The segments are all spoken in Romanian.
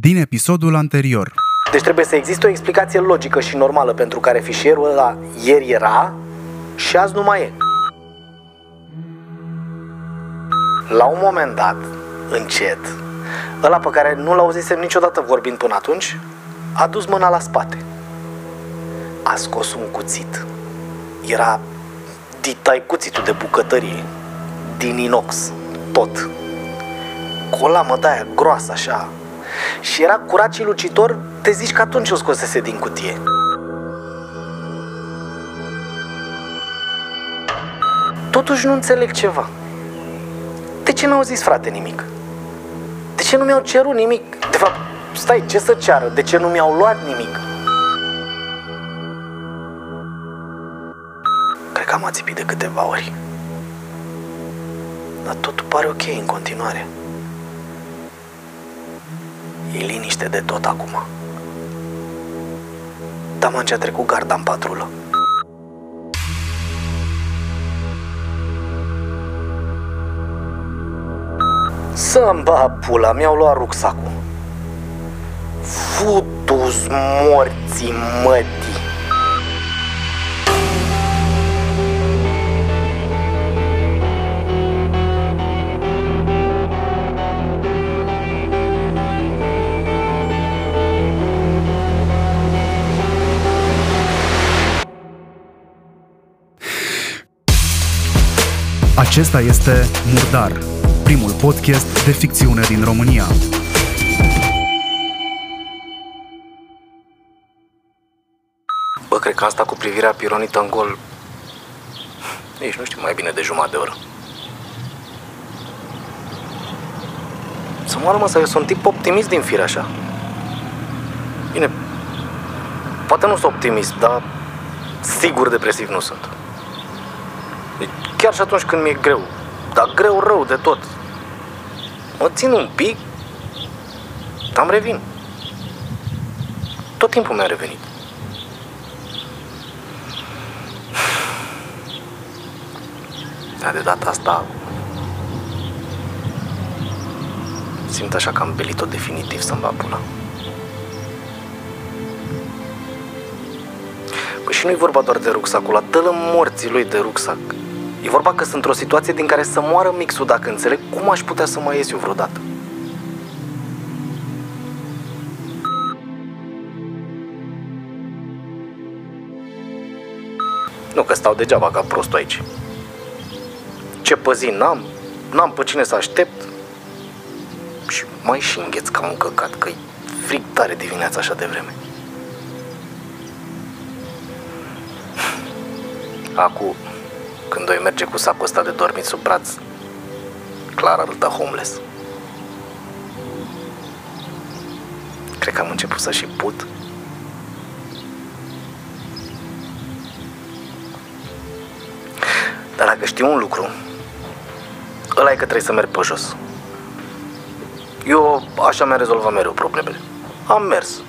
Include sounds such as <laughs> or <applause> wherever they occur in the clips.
din episodul anterior. Deci trebuie să existe o explicație logică și normală pentru care fișierul ăla ieri era și azi nu mai e. La un moment dat, încet, ăla pe care nu l-auzisem niciodată vorbind până atunci, a dus mâna la spate. A scos un cuțit. Era ditai cuțitul de bucătărie, din inox, tot. Cu o lamă de aia groasă așa. Și era curat și lucitor, te zici că atunci o scosese din cutie. Totuși nu înțeleg ceva. De ce n-au zis frate nimic? De ce nu mi-au cerut nimic? De fapt, stai, ce să ceară? De ce nu mi-au luat nimic? Cred că am ațipit de câteva ori. Dar totul pare ok în continuare. E liniște de tot acum. Dama ce a trecut garda în patrulă. Să-mi ba pula, mi-au luat rucsacul. Futus morții mătii. Acesta este Murdar, primul podcast de ficțiune din România. Bă, cred că am stat cu privirea pironită în gol Nici nu știu, mai bine de jumătate de oră. Să moară mă, să eu sunt tip optimist din fire așa. Bine, poate nu sunt optimist, dar sigur depresiv nu sunt. Deci, Chiar și atunci când mi-e greu. Dar greu rău de tot. Mă țin un pic Dar îmi revin. Tot timpul mi-a revenit. Dar de data asta Simt așa că am belit-o definitiv să-mi va pula. Păi și nu-i vorba doar de rucsacul ăla Dă-l morții lui de rucsac E vorba că sunt într-o situație din care să moară mixul Dacă înțeleg. Cum aș putea să mai ies eu vreodată? Nu că stau degeaba ca prostul aici. Ce păzi n-am, n-am pe cine să aștept. Și mai și îngheț ca un căcat, că-i frig tare dimineața așa de vreme. Acu, când o merge cu sacul ăsta de dormit sub braț, clar arăta homeless. Cred că am început să și put. Dar dacă știu un lucru, ăla e că trebuie să merg pe jos. Eu așa mi-am rezolvat mereu problemele. Am mers.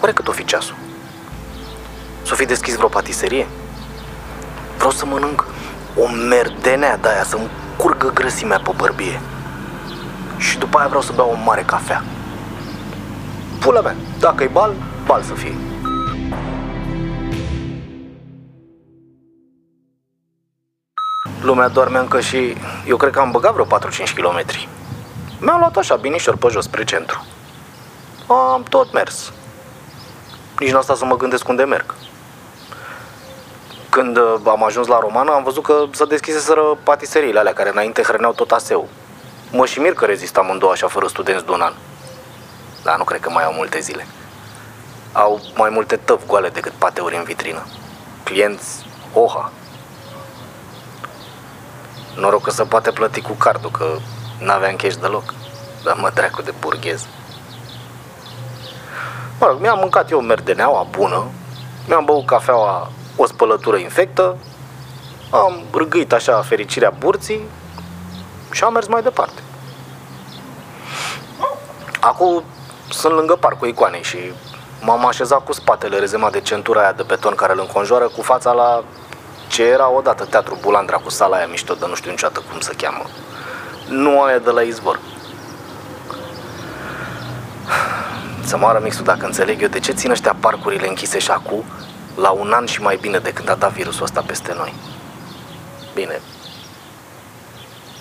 Oare cât o fi ceasul? S-o fi deschis vreo patiserie? Vreau să mănânc o merdenea de aia, să-mi curgă grăsimea pe bărbie. Și după aia vreau să beau o mare cafea. Pula mea, dacă e bal, bal să fie. Lumea doarme încă și eu cred că am băgat vreo 4-5 km. Mi-am luat așa binișor pe jos spre centru. Am tot mers. Nici n-a stat să mă gândesc unde merg. Când uh, am ajuns la Romană, am văzut că se deschiseseră patiseriile alea care înainte hrăneau tot aseu. Mă și mir că rezist amândouă așa fără studenți de un an. Dar nu cred că mai au multe zile. Au mai multe tăvi goale decât pateuri în vitrină. Clienți, oha, Noroc că se poate plăti cu cardul, că n-aveam cash deloc. Dar mă dracu de burghez. Mă rog, mi-am mâncat eu merdeneaua bună, mi-am băut cafeaua o spălătură infectă, am râgâit așa fericirea burții și am mers mai departe. Acum sunt lângă parcul icoanei și m-am așezat cu spatele rezemat de centura aia de beton care îl înconjoară cu fața la ce era odată Teatru Bulandra cu sala aia mișto, dar nu știu niciodată cum se cheamă. nu aia de la izvor. Să moară mixul dacă înțeleg eu de ce țin ăștia parcurile închise și acum la un an și mai bine de când a dat virusul ăsta peste noi. Bine,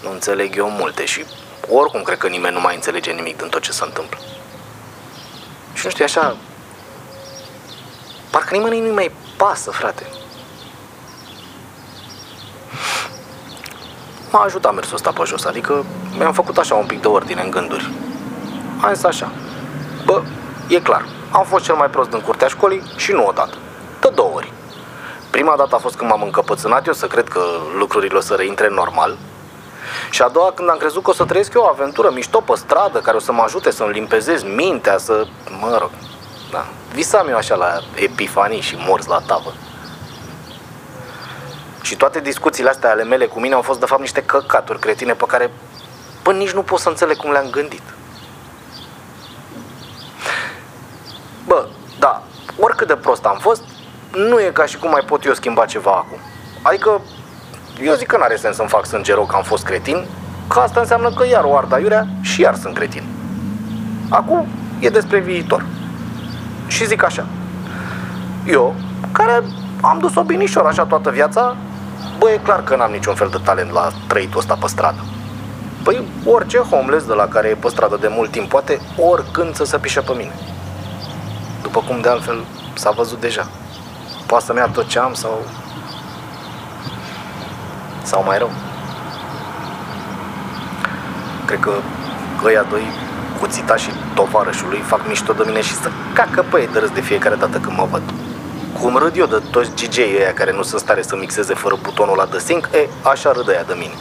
nu înțeleg eu multe și oricum cred că nimeni nu mai înțelege nimic din tot ce se întâmplă. Și nu știu, așa, parcă nimeni nu mai pasă, frate. M-a ajutat mersul ăsta pe jos, adică mi-am făcut așa un pic de ordine în gânduri. Am zis așa, bă, e clar, am fost cel mai prost din curtea școlii și nu odată, de două ori. Prima dată a fost când m-am încăpățânat eu să cred că lucrurile o să reintre normal, și a doua când am crezut că o să trăiesc eu o aventură mișto pe stradă care o să mă ajute să-mi limpezez mintea, să, mă rog, da. Visam eu așa la epifanii și morți la tavă. Și toate discuțiile astea ale mele cu mine au fost de fapt niște căcaturi cretine pe care până nici nu pot să înțeleg cum le-am gândit. Bă, da, oricât de prost am fost, nu e ca și cum mai pot eu schimba ceva acum. Adică, eu zic că n-are sens să-mi fac sânge rău că am fost cretin, că asta înseamnă că iar o arda iurea și iar sunt cretin. Acum e despre viitor. Și zic așa, eu, care am dus-o binișor așa toată viața, bă, e clar că n-am niciun fel de talent la trăitul ăsta pe stradă. Păi orice homeless de la care e pe stradă de mult timp poate oricând să se pișe pe mine. După cum de altfel s-a văzut deja. Poate să-mi ia tot ce am sau... Sau mai rău. Cred că ăia doi cuțita și tovarășul lui fac mișto de mine și să cacă pe ei de râs de fiecare dată când mă văd. Cum râd eu de toți DJ ăia care nu sunt stare să mixeze fără butonul ăla de sync, e, așa râd ăia de mine.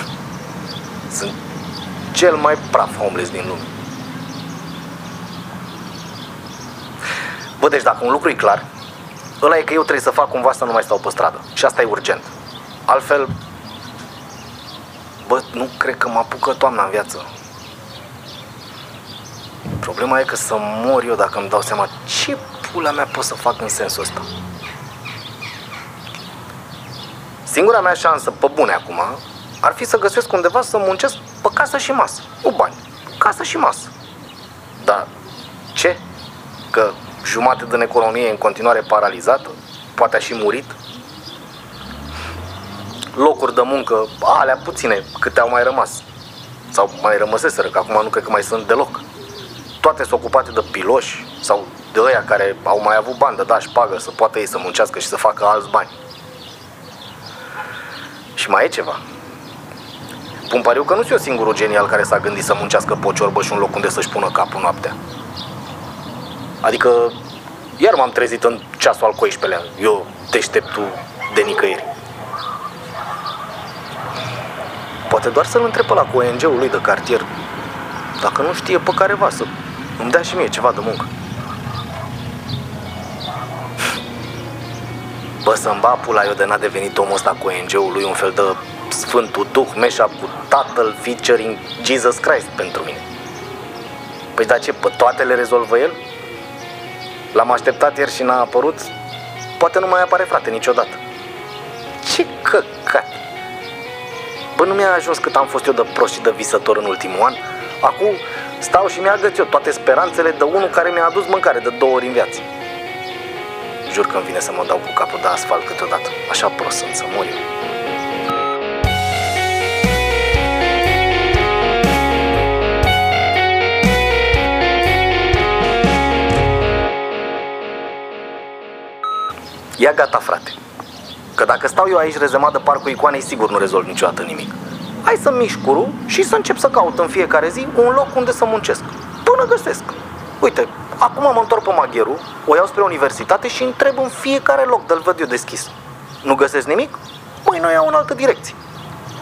<laughs> Sunt cel mai praf homeless din lume. Bă, deci dacă un lucru e clar, ăla e că eu trebuie să fac cumva să nu mai stau pe stradă. Și asta e urgent. Altfel, bă, nu cred că mă apucă toamna în viață. Problema e că să mor eu dacă îmi dau seama ce pula mea pot să fac în sensul ăsta. Singura mea șansă, pe bune acum, ar fi să găsesc undeva să muncesc pe casă și masă. Cu bani. Casă și masă. Dar ce? Că jumate din economie e în continuare paralizată? Poate a și murit? Locuri de muncă, alea puține, câte au mai rămas. Sau mai rămăseseră, că acum nu cred că mai sunt deloc toate sunt ocupate de piloși sau de ăia care au mai avut bani de da și pagă să poată ei să muncească și să facă alți bani. Și mai e ceva. Pun pariu că nu sunt eu singurul genial care s-a gândit să muncească pe o ciorbă și un loc unde să-și pună capul noaptea. Adică, iar m-am trezit în ceasul al 12-lea, eu deșteptul de nicăieri. Poate doar să-l întreb pe la cu ONG-ul lui de cartier, dacă nu știe pe careva să îmi dea și mie ceva de muncă. Bă, să-mi ba pula eu de n-a devenit omul ăsta cu ONG-ul lui un fel de Sfântul Duh, meșa cu Tatăl featuring Jesus Christ pentru mine. Păi da ce, pe toate le rezolvă el? L-am așteptat ieri și n-a apărut? Poate nu mai apare frate niciodată. Ce căcat! Bă, nu mi-a ajuns cât am fost eu de prost și de visător în ultimul an. Acum stau și mi-a eu toate speranțele de unul care mi-a adus mâncare de două ori în viață. Jur că îmi vine să mă dau cu capul de asfalt câteodată. Așa prost sunt să mor eu. Ia gata, frate. Că dacă stau eu aici rezemat de parcul icoanei, sigur nu rezolv niciodată nimic hai să mișc curul și să încep să caut în fiecare zi un loc unde să muncesc. Până găsesc. Uite, acum mă întorc pe magherul, o iau spre universitate și întreb în fiecare loc de-l văd eu deschis. Nu găsesc nimic? Mâine o iau în altă direcție.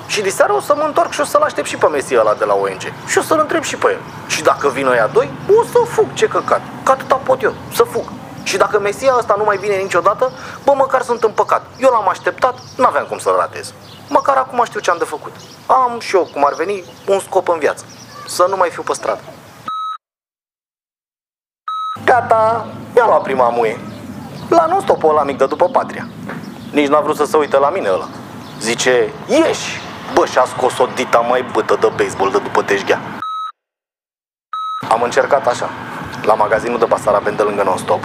Și de seara o să mă întorc și o să-l aștept și pe Mesia ăla de la ONG. Și o să-l întreb și pe el. Și dacă vin ăia doi, o să fug, ce căcat. Că atâta pot eu, să fug. Și dacă Mesia ăsta nu mai vine niciodată, bă, măcar sunt împăcat. Eu l-am așteptat, n-aveam cum să-l ratez. Măcar acum știu ce am de făcut. Am și eu, cum ar veni, un scop în viață. Să nu mai fiu pe stradă. Gata, mi-a luat prima muie. La nu stopul ăla mic de după patria. Nici n-a vrut să se uite la mine ăla. Zice, ieși, Bă, și-a scos o dita mai bâtă de baseball de după teșghea. Am încercat așa, la magazinul de Basaraben de lângă non-stop,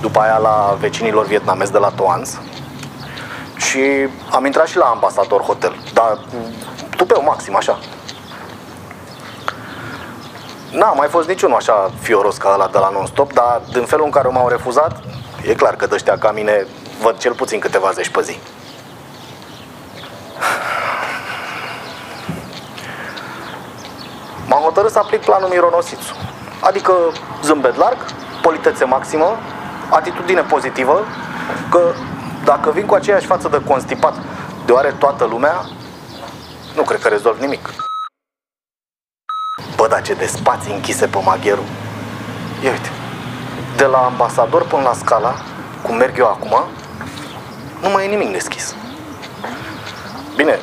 după aia la vecinilor vietnamezi de la Toans și am intrat și la ambasador hotel, dar tupeu maxim, așa. N-a mai fost niciunul așa fioros ca ăla de la non-stop, dar din felul în care m-au refuzat, e clar că dăștia ca mine văd cel puțin câteva zeci pe zi. M-am hotărât să aplic planul Mironosițu, adică zâmbet larg, politețe maximă, atitudine pozitivă, că dacă vin cu aceeași față de constipat de oare toată lumea, nu cred că rezolv nimic. Bă, dar ce de spații închise pe magheru. Ia uite, de la ambasador până la scala, cum merg eu acum, nu mai e nimic deschis. Bine,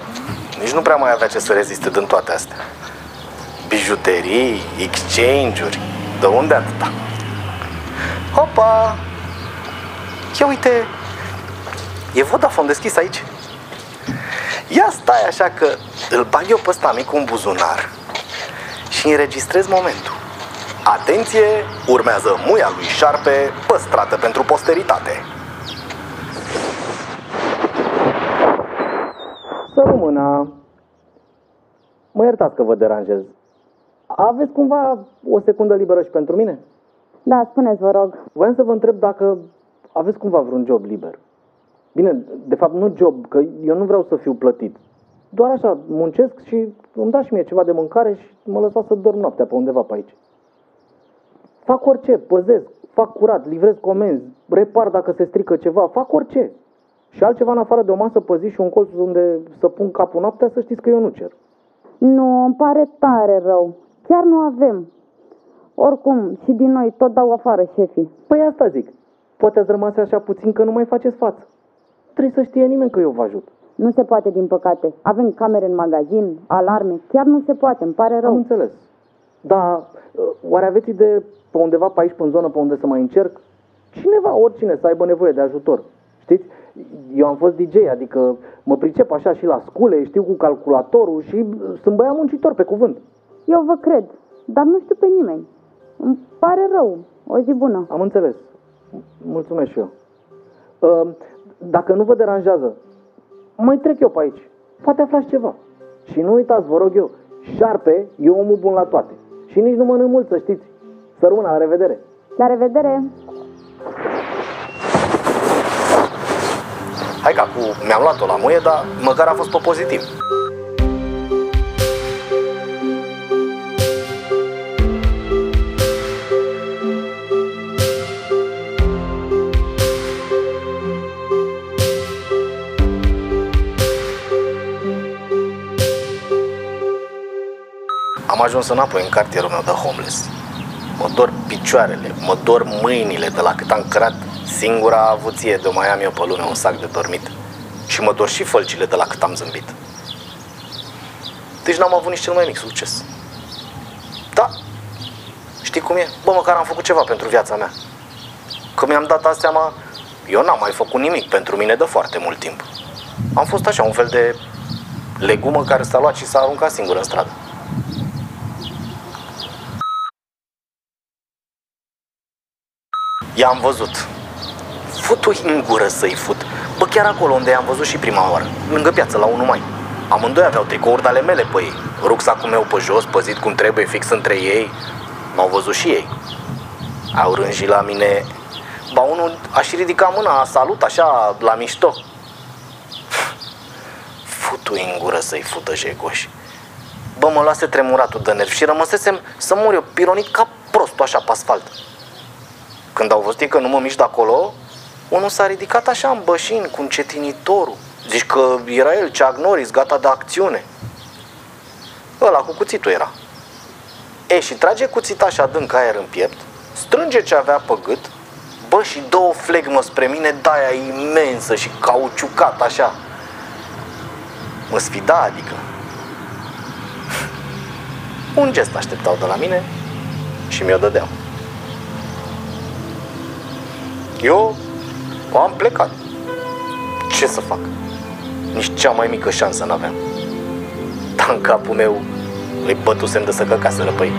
nici nu prea mai avea ce să reziste din toate astea. Bijuterii, exchange-uri, de unde atâta? Hopa! Ia uite, e Vodafone deschis aici. Ia stai așa că îl bag eu pe ăsta mic în buzunar și înregistrez momentul. Atenție, urmează muia lui șarpe păstrată pentru posteritate. Să rămână. Mă iertați că vă deranjez. Aveți cumva o secundă liberă și pentru mine? Da, spuneți, vă rog. Voiam să vă întreb dacă aveți cumva vreun job liber. Bine, de fapt nu job, că eu nu vreau să fiu plătit. Doar așa, muncesc și îmi dați și mie ceva de mâncare și mă lăsați să dorm noaptea pe undeva pe aici. Fac orice, păzesc, fac curat, livrez comenzi, repar dacă se strică ceva, fac orice. Și altceva în afară de o masă pe zi și un colț unde să pun capul noaptea, să știți că eu nu cer. Nu, îmi pare tare rău. Chiar nu avem. Oricum, și din noi tot dau afară șefii. Păi asta zic. Poate ați rămas așa puțin că nu mai faceți față. Trebuie să știe nimeni că eu vă ajut. Nu se poate, din păcate. Avem camere în magazin, alarme. Chiar nu se poate, îmi pare Am rău. înțeles. Dar uh, oare aveți idee pe undeva pe aici, pe în zonă, pe unde să mai încerc? Cineva, oricine, să aibă nevoie de ajutor. Știți? Eu am fost DJ, adică mă pricep așa și la scule, știu cu calculatorul și uh, sunt băiat muncitor, pe cuvânt. Eu vă cred, dar nu știu pe nimeni. Îmi pare rău. O zi bună. Am înțeles. Mulțumesc și eu. Uh, Dacă nu vă deranjează, mai trec eu pe aici. Poate aflați ceva. Și nu uitați, vă rog eu, șarpe e omul bun la toate. Și nici nu mănânc mult, să știți. Să rămână, la revedere. La revedere! Hai că acum mi-am luat-o la muie, dar măcar a fost pe pozitiv. Ajuns înapoi în cartierul meu de homeless. Mă dor picioarele, mă dor mâinile de la cât am cărat singura avuție de mai am eu pe lună un sac de dormit. Și mă dor și fălcile de la cât am zâmbit. Deci n-am avut nici cel mai mic succes. Da, știi cum e? Bă, măcar am făcut ceva pentru viața mea. Că mi-am dat asta seama, eu n-am mai făcut nimic pentru mine de foarte mult timp. Am fost așa, un fel de legumă care s-a luat și s-a aruncat singur în stradă. I-am văzut. Fut-o în gură să-i fut. Bă, chiar acolo unde i-am văzut și prima oară, lângă piață, la 1 mai. Amândoi aveau tricouri de ale mele pe ei. Rucsacul meu pe jos, păzit cum trebuie, fix între ei. M-au văzut și ei. Au rânjit la mine. Ba, unul a și ridicat mâna, a salut așa, la mișto. Futu în gură să-i fută jegoși. Bă, mă luase tremuratul de nervi și rămăsesem să mor eu, pironit ca prostul așa pe asfalt. Când au văzut ei că nu mă mișc de acolo, unul s-a ridicat așa în bășin cu încetinitorul. Zici că era el, Chuck Norris, gata de acțiune. Ăla cu cuțitul era. E, și trage cuțita așa adânc aer în piept, strânge ce avea pe gât, bă, și două flegmă spre mine, de-aia imensă și cauciucat așa. Mă sfida, adică. Un gest așteptau de la mine și mi-o dădeau. Eu am plecat. Ce să fac? Nici cea mai mică șansă n-aveam. dar în capul meu îi bătusem de să căcaseră pe ei.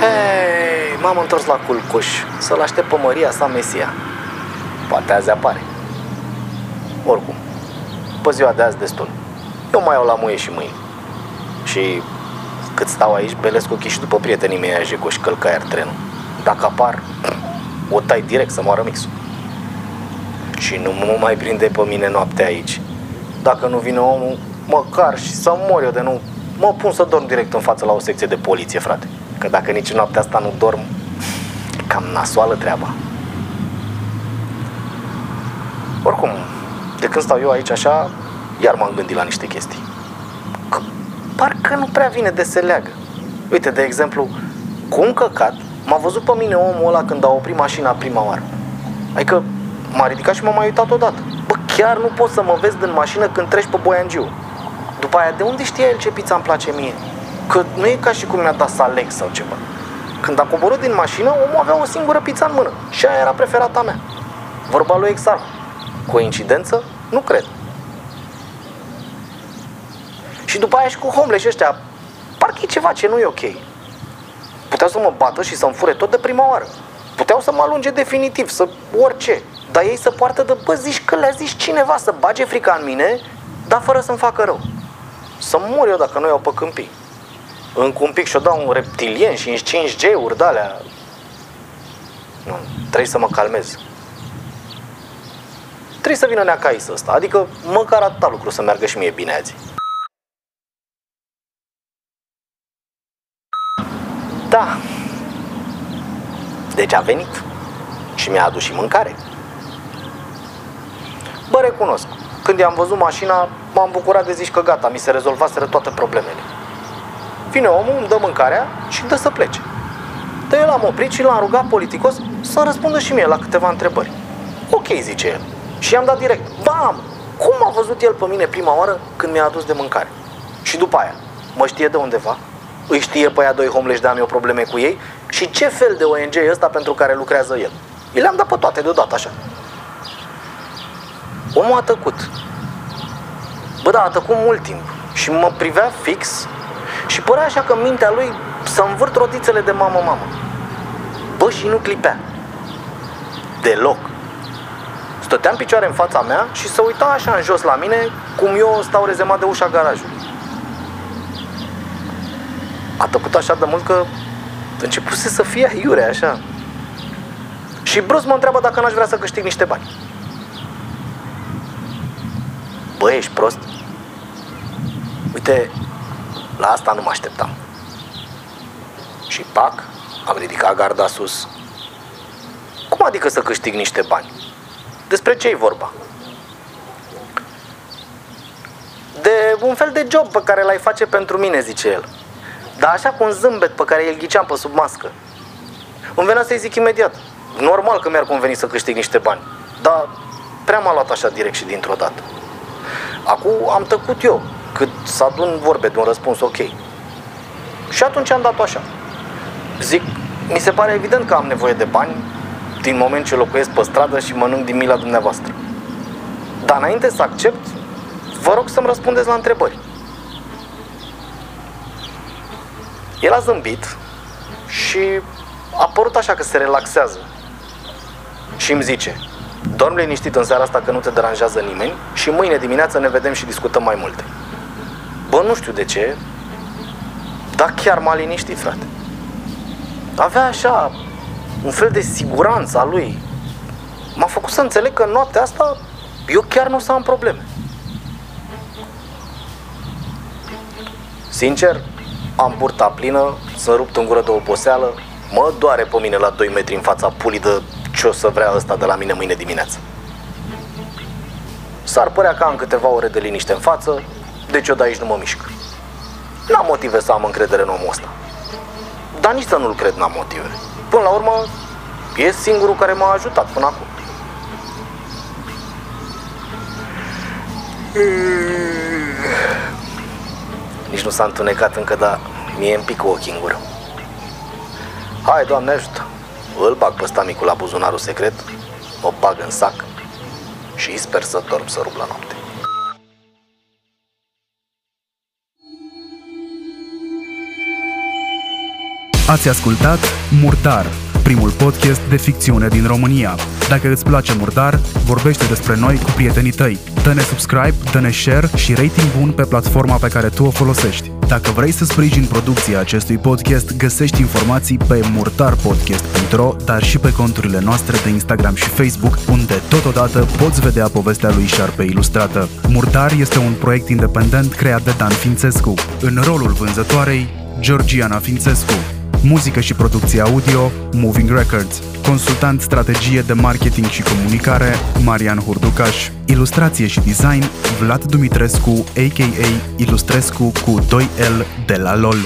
Hei, m-am întors la culcuș să-l aștept pe Maria sa Mesia. Poate azi apare. Oricum, pe ziua de azi destul. Eu mai iau la muie și mâine. Și cât stau aici, belesc ochii și după prietenii mei aia jecoși călca iar trenul. Dacă apar, o tai direct să moară mixul. Și nu mă mai prinde pe mine noaptea aici. Dacă nu vine omul, măcar și să mor eu de nu... Mă pun să dorm direct în față la o secție de poliție, frate. Că dacă nici noaptea asta nu dorm, e cam nasoală treaba. Oricum, de când stau eu aici așa, iar m-am gândit la niște chestii. Că parcă nu prea vine de se leagă. Uite, de exemplu, cu un căcat, m-a văzut pe mine omul ăla când a oprit mașina prima oară. Adică m-a ridicat și m-a mai uitat odată. Bă, chiar nu poți să mă vezi din mașină când treci pe Boiangiu. După aia, de unde știa el ce pizza îmi place mie? Că nu e ca și cum mi-a dat să aleg sau ceva. Când a coborât din mașină, omul avea o singură pizza în mână și aia era preferata mea. Vorba lui Exarh. Coincidență? Nu cred. Și după aia și cu homeless ăștia, parcă e ceva ce nu e ok. Puteau să mă bată și să-mi fure tot de prima oară. Puteau să mă alunge definitiv, să orice. Dar ei să poartă de, bă, zici că le-a zis cineva să bage frica în mine, dar fără să-mi facă rău. Să mor eu dacă nu iau pe câmpii. Încă un pic și-o dau un reptilien și în 5G-uri de-alea. Nu, trebuie să mă calmez. Trebuie să vină neacais ăsta, adică măcar atâta lucru să meargă și mie bine azi. Da. Deci a venit și mi-a adus și mâncare. Bă, recunosc, când i-am văzut mașina, m-am bucurat de zici că gata, mi se rezolvaseră toate problemele. Vine omul, îmi dă mâncarea și îmi dă să plece. Dar eu l-am oprit și l-am rugat politicos să răspundă și mie la câteva întrebări. Ok, zice el. Și i-am dat direct. Bam! Cum a văzut el pe mine prima oară când mi-a adus de mâncare? Și după aia, mă știe de undeva? Îi știe pe aia doi homeless de am eu probleme cu ei? Și ce fel de ONG e ăsta pentru care lucrează el? I le-am dat pe toate deodată așa. Omul a tăcut. Bă, da, a tăcut mult timp. Și mă privea fix și părea așa că mintea lui să învârt rotițele de mamă-mamă. Bă, și nu clipea. Deloc. Stătea în picioare în fața mea și se uita așa în jos la mine, cum eu stau rezemat de ușa garajului. A tăcut așa de mult că începuse să fie iure așa. Și brusc mă întreabă dacă n-aș vrea să câștig niște bani. Bă, ești prost? Uite, la asta nu mă așteptam. Și pac, am ridicat garda sus. Cum adică să câștig niște bani? Despre ce e vorba? De un fel de job pe care l-ai face pentru mine, zice el. Dar așa cu un zâmbet pe care îl ghiceam pe sub mască. Îmi venea să-i zic imediat. Normal că mi-ar conveni să câștig niște bani. Dar prea m-a luat așa direct și dintr-o dată. Acum am tăcut eu, cât să adun vorbe de un răspuns ok. Și atunci am dat-o așa. Zic, mi se pare evident că am nevoie de bani din moment ce locuiesc pe stradă și mănânc din mila dumneavoastră. Dar înainte să accept, vă rog să-mi răspundeți la întrebări. El a zâmbit și a părut așa că se relaxează. Și îmi zice, dorm liniștit în seara asta că nu te deranjează nimeni și mâine dimineață ne vedem și discutăm mai multe. Bă, nu știu de ce, dar chiar m-a liniștit, frate. Avea așa un fel de siguranță a lui. M-a făcut să înțeleg că noaptea asta eu chiar nu o să am probleme. Sincer, am burta plină, sunt rupt în gură de oboseală, mă doare pe mine la 2 metri în fața pulii de ce o să vrea ăsta de la mine mâine dimineață. S-ar părea că am câteva ore de liniște în față, deci eu de aici nu mă mișc. N-am motive să am încredere în omul ăsta. Dar nici să nu-l cred n-am motive. Până la urmă, e singurul care m-a ajutat până acum. Nici nu s-a întunecat încă, dar mie îmi pică ochii în gură. Hai, Doamne ajută! îl bag pe stamicul la buzunarul secret, o bag în sac și sper să dorm să rup la noapte. Ați ascultat Murdar, primul podcast de ficțiune din România. Dacă îți place Murdar, vorbește despre noi cu prietenii tăi. Dă-ne subscribe, dă-ne share și rating bun pe platforma pe care tu o folosești. Dacă vrei să sprijini producția acestui podcast, găsești informații pe murdarpodcast.ro, dar și pe conturile noastre de Instagram și Facebook, unde totodată poți vedea povestea lui Șarpe ilustrată. Murdar este un proiect independent creat de Dan Fințescu. În rolul vânzătoarei, Georgiana Fințescu. Muzică și producție audio, Moving Records. Consultant strategie de marketing și comunicare, Marian Hurducaș. Ilustrație și design, Vlad Dumitrescu, a.k.a. Ilustrescu cu 2L de la LOL.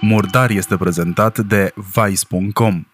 Murdar este prezentat de Vice.com.